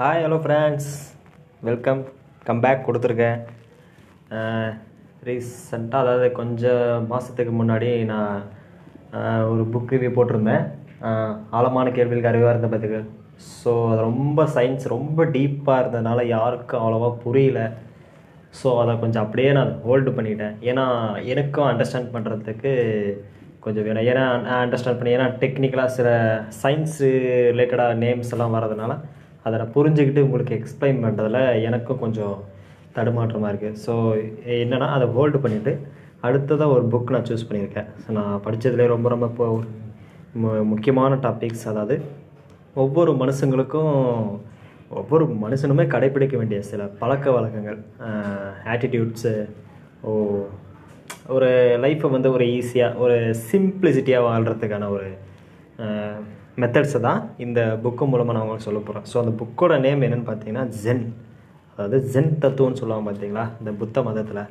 Hi hello friends welcome comeback கொடுத்துருக்கேன். ரீசண்டாக அதாவது கொஞ்சம் மாதத்துக்கு முன்னாடி நான் ஒரு புக் ரிவ்யூ போட்டிருந்தேன். ஆழமான கேள்விகளுக்கு அறிவாக இருந்த பதில்கள் ஸோ அது ரொம்ப சயின்ஸ் ரொம்ப டீப்பாக இருந்ததுனால யாருக்கும் அவ்வளோவா புரியல. ஸோ அதை கொஞ்சம் அப்படியே நான் ஹோல்டு பண்ணிட்டேன். ஏன்னா எனக்கும் அண்டர்ஸ்டாண்ட் பண்ணுறதுக்கு கொஞ்சம் வேணும். ஏன்னா நான் அண்டர்ஸ்டாண்ட் பண்ணி ஏன்னா டெக்னிக்கலாக சில சயின்ஸு ரிலேட்டடாக நேம்ஸ் எல்லாம் வரதுனால அதை நான் புரிஞ்சுக்கிட்டு உங்களுக்கு எக்ஸ்பிளைன் பண்ணுறதில் எனக்கும் கொஞ்சம் தடுமாற்றமாக இருக்குது ஸோ என்னென்னா அதை ஹோல்டு பண்ணிவிட்டு அடுத்ததாக ஒரு புக் நான் சூஸ் பண்ணியிருக்கேன். ஸோ நான் படித்ததுலேயே ரொம்ப ரொம்ப இப்போ மு- முக்கியமான டாபிக்ஸ் அதாவது ஒவ்வொரு மனுஷங்களுக்கும் ஒவ்வொரு மனுஷனுமே கடைப்பிடிக்க வேண்டிய சில பழக்க வழக்கங்கள் ஆட்டிடியூட்ஸு ஓ ஒரு லைஃப்பை வந்து ஒரு ஈஸியாக ஒரு சிம்பிளிசிட்டியாக வாழ்கிறதுக்கான ஒரு மெத்தட்ஸை தான் இந்த புக்கு மூலமாக நான் உங்களுக்கு சொல்ல போகிறேன் ஸோ அந்த புக்கோட நேம் என்னென்னு பார்த்தீங்கன்னா ஜென் அதாவது ஜென் தத்துவம்னு சொல்லுவாங்க பார்த்தீங்களா? இந்த புத்த மதத்தில்.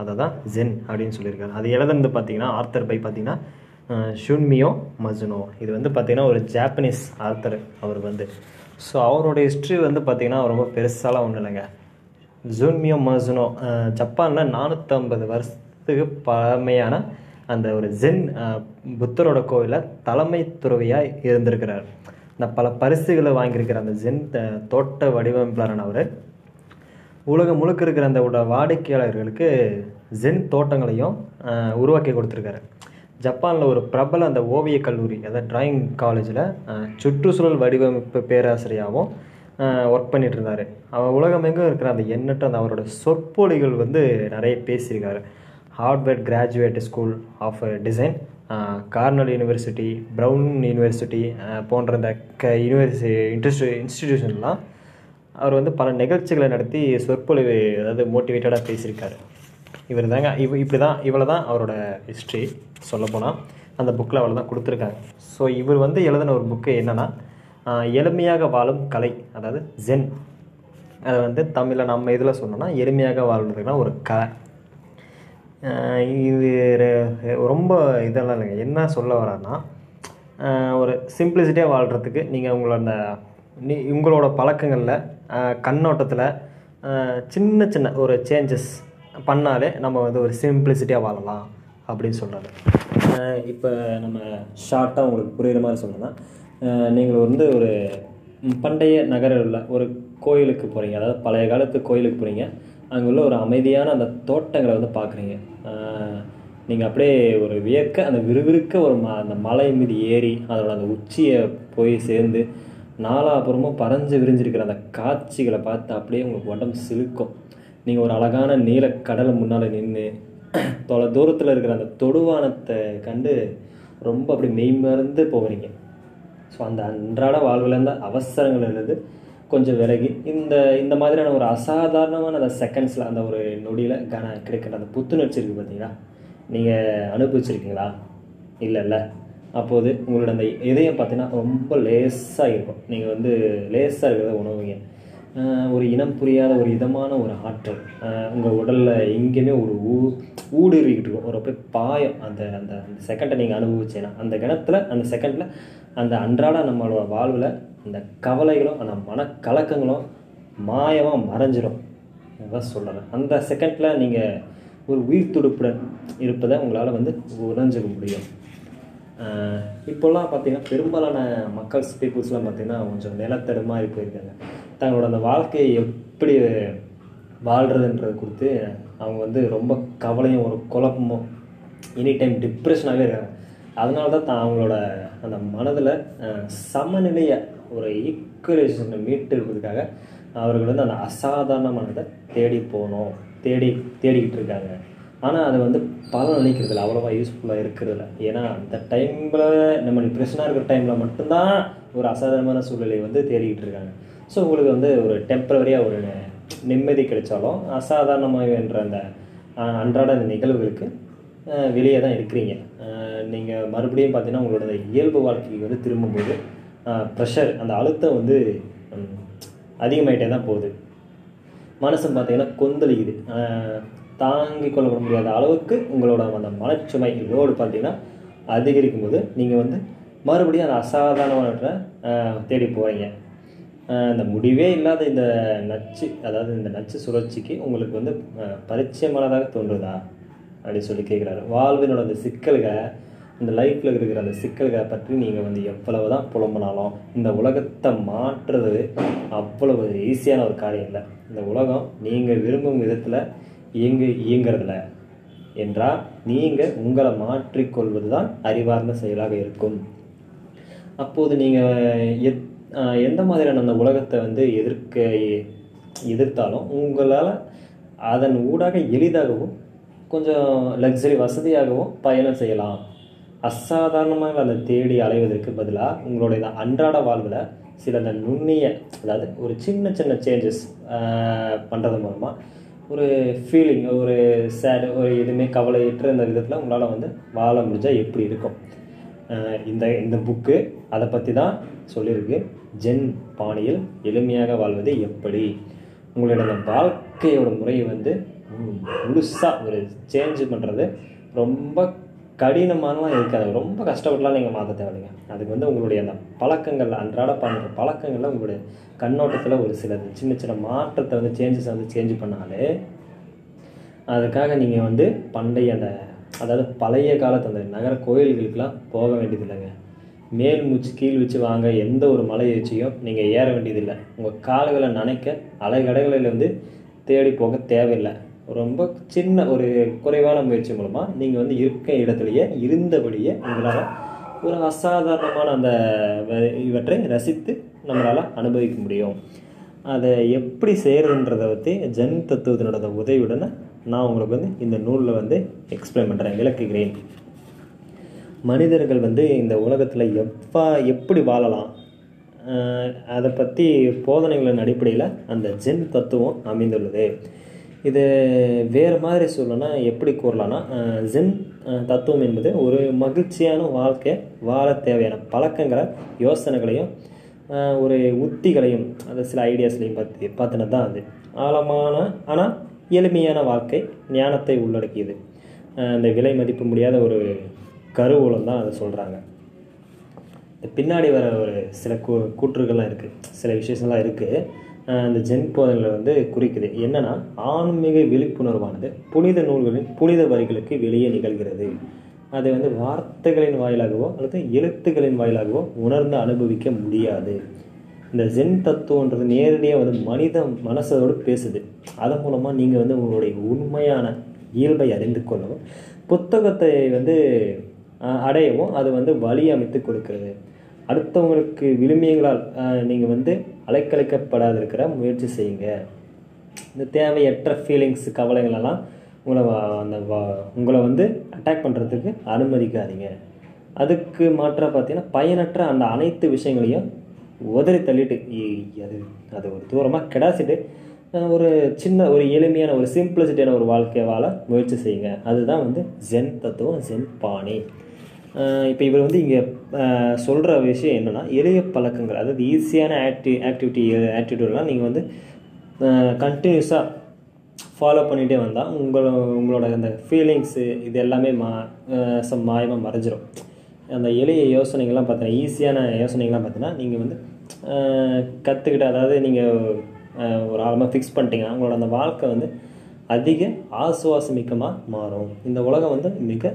அதை தான் ஜென் அப்படின்னு சொல்லியிருக்காரு. அது எழுதுனது பார்த்தீங்கன்னா ஆர்த்தர் பை பார்த்தீங்கன்னா ஷுன்மியோ மஜுனோ இது வந்து பார்த்தீங்கன்னா ஒரு ஜாப்பனீஸ் ஆர்த்தர் அவர் வந்து. ஸோ அவரோட ஹிஸ்ட்ரி வந்து பார்த்தீங்கன்னா ரொம்ப பெருசாலாம் ஒன்றும் இல்லைங்க. ஜூன்மியோ மசுனோ ஜப்பானில் நானூற்றம்பது வருஷத்துக்கு பழமையான அந்த ஒரு ஜென் புத்தரோட கோவிலில் தலைமை துறவியாக இருந்திருக்கிறார். இந்த பல பரிசுகளை வாங்கியிருக்கிற அந்த ஜென் தோட்ட வடிவமைப்பாளரான அவர் உலகம் முழுக்க இருக்கிற அந்த உட வாடிக்கையாளர்களுக்கு ஜென் தோட்டங்களையும் உருவாக்கி கொடுத்துருக்காரு. ஜப்பானில் ஒரு பிரபல அந்த ஓவியக் கல்லூரி அதாவது டிராயிங் காலேஜில் சுற்றுச்சூழல் வடிவமைப்பு பேராசிரியாகவும் ஒர்க் பண்ணிட்டு இருந்தார். அவர் உலகமெங்கும் இருக்கிற அந்த எண்ணற்ற அந்த அவரோட சொற்பொழிகள் வந்து நிறைய பேசியிருக்காரு. Harvard Graduate School of Design Cornell University Brown University போன்ற இந்த க யூனிவர்சி இன்ட்ரெஸ்ட் இன்ஸ்டிடியூஷன்லாம் அவர் வந்து பல நிகழ்ச்சிகளை நடத்தி சொற்பொழிவு அதாவது மோட்டிவேட்டடாக பேசியிருக்காரு. இவர் தாங்க இவ் இப்படி தான் இவ்வளோ தான் அவரோட ஹிஸ்ட்ரி சொல்லப்போனால் அந்த புக்கில் அவ்வளோ தான் கொடுத்துருக்காங்க. ஸோ இவர் வந்து எழுதின ஒரு புக்கு என்னென்னா எளிமையாக வாழும் கலை அதாவது ஜென் அதை வந்து தமிழில் நம்ம இதில் சொன்னோன்னா எளிமையாக வாழ்றதுக்குனா ஒரு கலை இது ரொம்ப இதெல்லாம் இல்லைங்க. என்ன சொல்ல வரேன்னா ஒரு சிம்பிளிசிட்டியாக வாழ்கிறதுக்கு நீங்கள் உங்களோட அந்த நீ உங்களோட பழக்கங்களில் கண்ணோட்டத்தில் சின்ன சின்ன ஒரு சேஞ்சஸ் பண்ணாலே நம்ம வந்து ஒரு சிம்பிளிசிட்டியாக வாழலாம் அப்படின்னு சொல்கிறாரு இப்போ நம்ம ஷார்ட்டாக உங்களுக்கு புரிகிற மாதிரி சொல்லணும்னா நீங்கள் வந்து ஒரு பண்டைய நகரில் உள்ள ஒரு கோயிலுக்கு போகிறீங்க அதாவது பழைய காலத்து கோயிலுக்கு போகிறீங்க அங்கே உள்ள ஒரு அமைதியான அந்த தோட்டங்களை வந்து பார்க்குறீங்க. நீங்கள் அப்படியே ஒரு வியக்க அந்த விறுவிறுக்க ஒரு ம அந்த மலை மீது ஏறி அதோட அந்த உச்சியை போய் சேர்ந்து நாலாபுறமும் பறஞ்சு விரிஞ்சிருக்கிற அந்த காட்சிகளை பார்த்து அப்படியே உங்களுக்கு உடம்பு சிலுக்கும். நீங்கள் ஒரு அழகான நீல கடலை முன்னால் நின்று தொலை தூரத்தில் இருக்கிற அந்த தொடுவானத்தை கண்டு ரொம்ப அப்படி மெய்மறந்து போகிறீங்க. ஸோ அந்த அன்றாட வாழ்வில் இருந்த அவசரங்கள்லேருந்து கொஞ்சம் விலகி இந்த இந்த மாதிரியான ஒரு அசாதாரணமான அந்த செகண்ட்ஸில் அந்த ஒரு நொடியில் கன கிடைக்கிற அந்த புத்துணர்ச்சி இருக்குது பார்த்தீங்களா நீங்கள் அனுபவிச்சிருக்கீங்களா? இல்லை இல்லை அப்போது உங்களோட அந்த இதயம் பார்த்தீங்கன்னா ரொம்ப லேசாக இருக்கும் நீங்கள் வந்து லேசாக இருக்கிறத உணவுங்க ஒரு இனம் புரியாத ஒரு இதமான ஒரு ஆற்றல். உங்கள் உடலில் எங்கேயுமே ஒரு ஊ ஊடுருவிக்கிட்டு இருக்கும். ஒரு அப்படியே பாயம். அந்த அந்த அந்த செகண்டை நீங்கள் அனுபவிச்சேன்னா அந்த கணத்தில் அந்த செகண்டில் அந்த அன்றாட நம்மளோட வாழ்வில் அந்த கவலைகளும் அந்த மனக்கலக்கங்களும் மாயமாக மறைஞ்சிடும் தான் சொல்கிறேன் அந்த செகண்டில் நீங்கள் ஒரு உயிர் துடுப்புடன் இருப்பதை உங்களால் வந்து உணர்ஞ்சிக்க முடியும். இப்போல்லாம் பார்த்தீங்கன்னா பெரும்பாலான மக்கள்ஸ் பீப்புள்ஸ்லாம் பார்த்தீங்கன்னா கொஞ்சம் நிலத்தடுமாறி போயிருக்காங்க. தங்களோட அந்த வாழ்க்கையை எப்படி வாழ்கிறதுன்றது கொடுத்து அவங்க வந்து ரொம்ப கவலையும் ஒரு குழப்பமும் எனி டைம் டிப்ரெஷனாகவே இருக்காங்க. அதனால தான் தான் அவங்களோட அந்த மனதில் சமநிலையை ஒரு ஈக்குவலைசேஷனை மீட்டு இருக்கிறதுக்காக அவர்கள் வந்து அந்த அசாதாரணமானதை தேடி போகணும் தேடி தேடிக்கிட்டு இருக்காங்க. ஆனால் அது வந்து பலன் அளிக்கிறதுல அவ்வளோவா யூஸ்ஃபுல்லாக இருக்கிறதில்ல. ஏன்னா அந்த டைமில் நம்ம டிப்ரெஷனாக இருக்கிற டைமில் மட்டும்தான் ஒரு அசாதாரணமான சூழ்நிலையை வந்து தேடிக்கிட்டு இருக்காங்க. ஸோ உங்களுக்கு வந்து ஒரு டெம்பரவரியாக ஒரு நிம்மதி கிடைச்சாலும் அசாதாரணமாக என்ற அந்த அன்றாட அந்த நிகழ்வுகளுக்கு வெளியே தான் இருக்கிறீங்க. நீங்கள் மறுபடியும் பார்த்தீங்கன்னா உங்களோட அந்த இயல்பு வாழ்க்கைக்கு வந்து திரும்பும்போது ப்ரெஷர் அந்த அழுத்தம் வந்து அதிகமாகிட்டே அதிகமாயிட்டே தான் போகுது. மனசும் பார்த்தீங்கன்னா கொந்தளிக்குது. தாங்கிக் கொள்ளப்பட முடியாத அளவுக்கு உங்களோட அந்த மனச்சுமை லோடு பார்த்தீங்கன்னா அதிகரிக்கும் போது நீங்கள் வந்து மறுபடியும் அந்த அசாதாரணமான தேடி போகிறீங்க இந்த முடிவே இல்லாத இந்த நச்சு அதாவது இந்த நச்சு சுழற்சிக்கு உங்களுக்கு வந்து பரிச்சயமானதாக தோன்றுதா? அப்படின்னு சொல்லி கேட்குறாரு வாழ்வினோட அந்த சிக்கல்களை இந்த லைஃப்பில் இருக்கிற அந்த சிக்கல்களை பற்றி நீங்கள் வந்து எவ்வளவு தான் புலம்புனாலும் இந்த உலகத்தை மாற்றுறது அவ்வளவு ஈஸியான ஒரு காரியம் இல்லை. இந்த உலகம் நீங்கள் விரும்பும் விதத்தில் இயங்கு இயங்குறதில்ல. என்றால் நீங்கள் உங்களை மாற்றிக்கொள்வது தான் அறிவார்ந்த செயலாக இருக்கும். அப்போது நீங்கள் எத் எந்த மாதிரியான அந்த உலகத்தை வந்து எதிர்க்க எதிர்த்தாலும் உங்களால் அதன் ஊடாக எளிதாகவும் கொஞ்சம் லக்ஸரி வசதியாகவும் பயணம் செய்யலாம். அசாதாரணமாக அதை தேடி அலைவதற்கு பதிலாக உங்களுடைய அன்றாட வாழ்வில் சில அந்த நுண்ணிய அதாவது ஒரு சின்ன சின்ன சேஞ்சஸ் பண்ணுறது மூலமாக ஒரு ஃபீலிங் ஒரு சேடு ஒரு எதுவுமே கவலையற்ற இந்த விதத்தில் உங்களால் வந்து வாழ முடிஞ்சால் எப்படி இருக்கும்? இந்த இந்த புக்கு அதை பற்றி தான் சொல்லியிருக்கு. ஜென் பாணியில் எளிமையாக வாழ்வது எப்படி? உங்களோட அந்த வாழ்க்கையோட முறையை வந்து முழுசாக ஒரு சேஞ்ச் பண்ணுறது ரொம்ப கடினமானலாம் இருக்காது. ரொம்ப கஷ்டப்பட்டுலாம் நீங்கள் மாற்ற தேவையில்லைங்க. அதுக்கு வந்து உங்களுடைய அந்த பழக்கங்கள் அன்றாட பண்ணுற பழக்கங்களில் உங்களுடைய கண்ணோட்டத்தில் ஒரு சில சின்ன சின்ன மாற்றத்தை வந்து சேஞ்சஸ் வந்து சேஞ்ச் பண்ணாலே அதுக்காக நீங்கள் வந்து பண்டைய அந்த அதாவது பழைய காலத்து அந்த நகர கோயில்களுக்கெலாம் போக வேண்டியதில்லைங்க. மேல் மூச்சு கீழ் வச்சு வாங்க எந்த ஒரு மலை ஏச்சியும் நீங்கள் ஏற வேண்டியதில்லை. உங்கள் கால்களை நனைக்க அலைகடைகளில் வந்து தேடி போக தேவையில்லை. ரொம்ப சின்ன ஒரு குறைவான முயற்சி மூலமாக நீங்கள் வந்து இருக்க இடத்துலையே இருந்தபடியே உங்களால் ஒரு அசாதாரணமான அந்த வ- இவற்றை ரசித்து நம்மளால் அனுபவிக்க முடியும். அதை எப்படி செய்கிறதுன்றதை பற்றி ஜன் தத்துவத்தினோட உதவியுடன் நான் உங்களுக்கு வந்து இந்த நூலில் வந்து எக்ஸ்பிளைன் பண்ணுறேன் விளக்குகிறேன். மனிதர்கள் வந்து இந்த உலகத்தில் எவ்வா எப்படி வாழலாம்? அதை பற்றி போதனைகளின் அடிப்படையில் அந்த ஜென் தத்துவம் அமைந்துள்ளது. இது வேறு மாதிரி சொல்லணும்னா எப்படி கூறலாம்னா ஜென் தத்துவம் என்பது ஒரு மகிழ்ச்சியான வாழ்க்கை வாழ தேவையான பழக்கங்களை யோசனைகளையும் ஒரு உத்திகளையும் அந்த சில ஐடியாஸ்லையும் பற்றி பார்த்தினது தான் அது. ஆழமான ஆனால் எளிமையான வாழ்க்கை ஞானத்தை உள்ளடக்கியது. அந்த இந்த விலை மதிப்பு முடியாத ஒரு கருவூலம் தான் அதை சொல்கிறாங்க இந்த பின்னாடி வர ஒரு சில கூ கூற்றுகள்லாம் இருக்குது சில விசேஷம்லாம் இருக்குது அந்த ஜென் போதைகளை வந்து குறிக்குது. என்னன்னா ஆன்மீக விழிப்புணர்வானது புனித நூல்களின் புனித வரிகளுக்கு வெளியே நிகழ்கிறது. அதை வந்து வார்த்தைகளின் வாயிலாகவோ அல்லது எழுத்துக்களின் வாயிலாகவோ உணர்ந்து அனுபவிக்க முடியாது. இந்த ஜென் தத்துவன்றது நேரடியாக வந்து மனித மனசோடு பேசுது. அதன் மூலமாக நீங்கள் வந்து உங்களுடைய உண்மையான இயல்பை அறிந்து கொள்ளவும் புத்தகத்தை வந்து அடையவும் அது வந்து வழி அமைத்து கொடுக்கிறது. அடுத்தவங்களுக்கு விழுமியங்களால் நீங்கள் வந்து அலைக்கழிக்கப்படாதிருக்கிற முயற்சி செய்யுங்க. இந்த தேவையற்ற ஃபீலிங்ஸ் கவலைகளெல்லாம் உங்களை அந்த உங்களை வந்து அட்டாக் பண்ணுறதுக்கு அனுமதிக்காதீங்க. அதுக்கு மாற்றாக பார்த்தீங்கன்னா பயனற்ற அந்த அனைத்து விஷயங்களையும் உதறி தள்ளிட்டு அது அது ஒரு தூரமாக கிடாசிட்டு ஒரு சின்ன ஒரு எளிமையான ஒரு சிம்பிளிசிட்டியான ஒரு வாழ்க்கையை வாழ முயற்சி செய்யுங்க. அதுதான் வந்து ஜென் தத்துவம் ஜென் பாணி. இப்போ இவர் வந்து இங்கே சொல்கிற விஷயம் என்னென்னா எளிய பழக்கங்கள் அதாவது ஈஸியான ஆக்டி ஆக்டிவிட்டி ஆக்டிவிட்டிலாம் நீங்கள் வந்து கண்டினியூஸாக ஃபாலோ பண்ணிகிட்டே வந்தால் உங்களோட உங்களோட அந்த ஃபீலிங்ஸு இது எல்லாமே மா சம் மாயமாக மறைஞ்சிரும். அந்த எளிய யோசனைகள்லாம் பார்த்தீங்கன்னா ஈஸியான யோசனைகள்லாம் பார்த்தீங்கன்னா நீங்கள் வந்து கற்றுக்கிட்டு அதாவது நீங்கள் ஒரு ஆழமாக ஃபிக்ஸ் பண்ணிட்டீங்கன்னா உங்களோட அந்த வாழ்க்கை வந்து அதிக ஆசுவாசமிக்கமாக மாறும். இந்த உலகம் வந்து மிக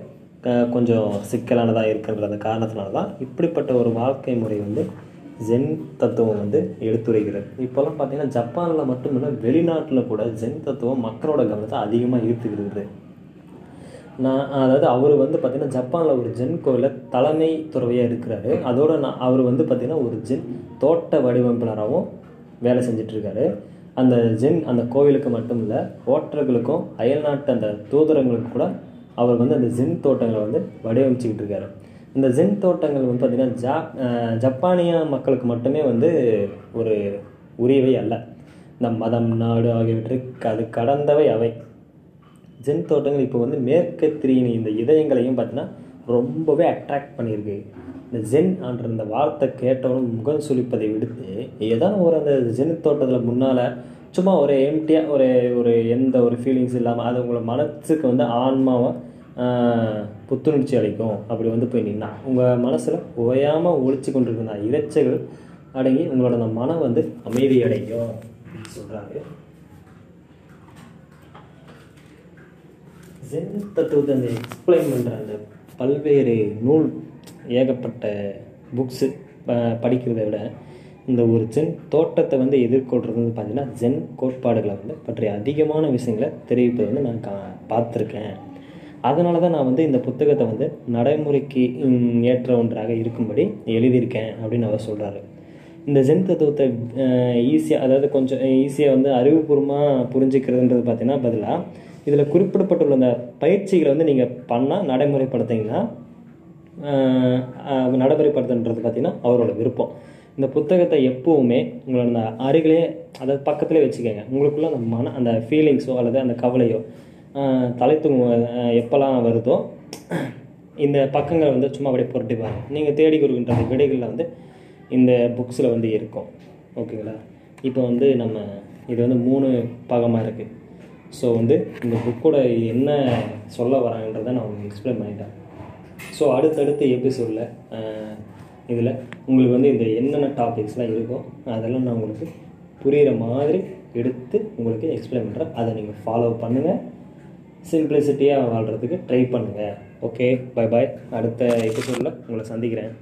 கொஞ்சம் சிக்கலானதாக இருக்கின்ற அந்த காரணத்தினால தான் இப்படிப்பட்ட ஒரு வாழ்க்கை முறை வந்து ஜென் தத்துவம் வந்து எடுத்துரைக்கிறது. இப்போல்லாம் பார்த்தீங்கன்னா ஜப்பானில் மட்டும் இல்லை வெளிநாட்டில் கூட ஜென் தத்துவம் மக்களோட கவனத்தை அதிகமாக ஈர்த்துக்கிறது நான் அதாவது அவர் வந்து பார்த்திங்கன்னா ஜப்பானில் ஒரு ஜென் கோயிலில் தலைமை துறவையாக இருக்கிறாரு. அதோட நான் அவர் வந்து பார்த்திங்கன்னா ஒரு ஜென் தோட்ட வடிவமைப்பினராகவும் வேலை செஞ்சிட்ருக்காரு. அந்த ஜென் அந்த கோவிலுக்கு மட்டும் இல்லை ஓட்டர்களுக்கும் அயல்நாட்டு அந்த தூதரங்களுக்கு கூட அவர் வந்து அந்த ஜின் தோட்டங்களை வந்து வடிவமைச்சிக்கிட்டு இருக்காரு. இந்த ஜின் தோட்டங்கள் வந்து பார்த்திங்கன்னா ஜா ஜப்பானிய மக்களுக்கு மட்டுமே வந்து ஒரு உரியவை அல்ல. இந்த மதம் நாடு ஆகியவற்றுக்கு அது கடந்தவை அவை. ஜென் தோட்டங்கள் இப்போ வந்து மேற்கத்திரியின் இந்த இதயங்களையும் பார்த்தீங்கன்னா ரொம்பவே அட்ராக்ட் பண்ணியிருக்கு. இந்த ஜென் என்ற இந்த வார்த்தை கேட்டவனும் முகம் சுழிப்பதை விடுத்து ஏதோ ஒரு அந்த ஜென் தோட்டத்தில் முன்னால் சும்மா ஒரு எம்டியாக ஒரு ஒரு எந்த ஒரு ஃபீலிங்ஸ் இல்லாமல் அது உங்களை மனசுக்கு வந்து ஆன்மாவை புத்துணர்ச்சி அளிக்கும். அப்படி வந்து போய் நின்னா உங்கள் மனசில் ஓயாமல் ஒழிச்சு கொண்டிருக்கிற அந்த அடங்கி உங்களோட அந்த மனம் வந்து அமைதி அடையும் அப்படின்னு சொல்கிறாரு ஜென் தத்துவத்தை அந்த எக்ஸ்பிளைன் பண்ணுற அந்த பல்வேறு நூல் ஏகப்பட்ட புக்ஸு படிக்கிறத விட இந்த ஒரு ஜென் தோட்டத்தை வந்து எதிர்கொள்கிறது வந்து பார்த்தீங்கன்னா ஜென் கோட்பாடுகளை வந்து பற்றிய அதிகமான விஷயங்களை தெரிவிப்பதை வந்து நான் கா பார்த்துருக்கேன். அதனால தான் நான் வந்து இந்த புத்தகத்தை வந்து நடைமுறைக்கு ஏற்ற ஒன்றாக இருக்கும்படி எழுதியிருக்கேன் அப்படின்னு அவர் சொல்கிறாரு இந்த ஜென் தத்துவத்தை ஈஸியாக அதாவது கொஞ்சம் ஈஸியாக வந்து அறிவுபூர்வமாக புரிஞ்சுக்கிறதுன்றது பார்த்தீங்கன்னா பதிலாக இதில் குறிப்பிடப்பட்டுள்ள அந்த பயிற்சிகளை வந்து நீங்கள் பண்ணால் நடைமுறைப்படுத்திங்கன்னா நடைமுறைப்படுத்துன்றது பார்த்தீங்கன்னா அவரோட விருப்பம். இந்த புத்தகத்தை எப்போவுமே உங்களோட அந்த அருகிலே அதாவது பக்கத்துலேயே வச்சுக்கோங்க. உங்களுக்குள்ள அந்த மன அந்த ஃபீலிங்ஸோ அல்லது அந்த கவலையோ தலை தூங்கு எப்போல்லாம் வருதோ இந்த பக்கங்களை வந்து சும்மா அப்படியே புரட்டி பாருங்கள் நீங்கள் தேடி கொடுக்கின்ற விடைகளில் வந்து இந்த புக்ஸில் வந்து இருக்கும். ஓகேங்களா இப்போ வந்து நம்ம இது வந்து மூணு பாகமாக இருக்குது ஸோ வந்து இந்த புக்கோட என்ன சொல்ல வராங்கன்றதை நான் உங்களுக்கு எக்ஸ்பிளைன் பண்ணிட்டேன். ஸோ அடுத்தடுத்த எபிசோடில் இதில் உங்களுக்கு வந்து இந்த என்னென்ன டாபிக்ஸ்லாம் இருக்கோ அதெல்லாம் நான் உங்களுக்கு புரிகிற மாதிரி எடுத்து உங்களுக்கு எக்ஸ்பிளைன் பண்ணுறேன் அதை நீங்கள் ஃபாலோ பண்ணுங்கள் சிம்பிளிசிட்டியாக வாழ்கிறதுக்கு ட்ரை பண்ணுங்கள் ஓகே பை பாய் அடுத்த எபிசோடில் உங்களை சந்திக்கிறேன்.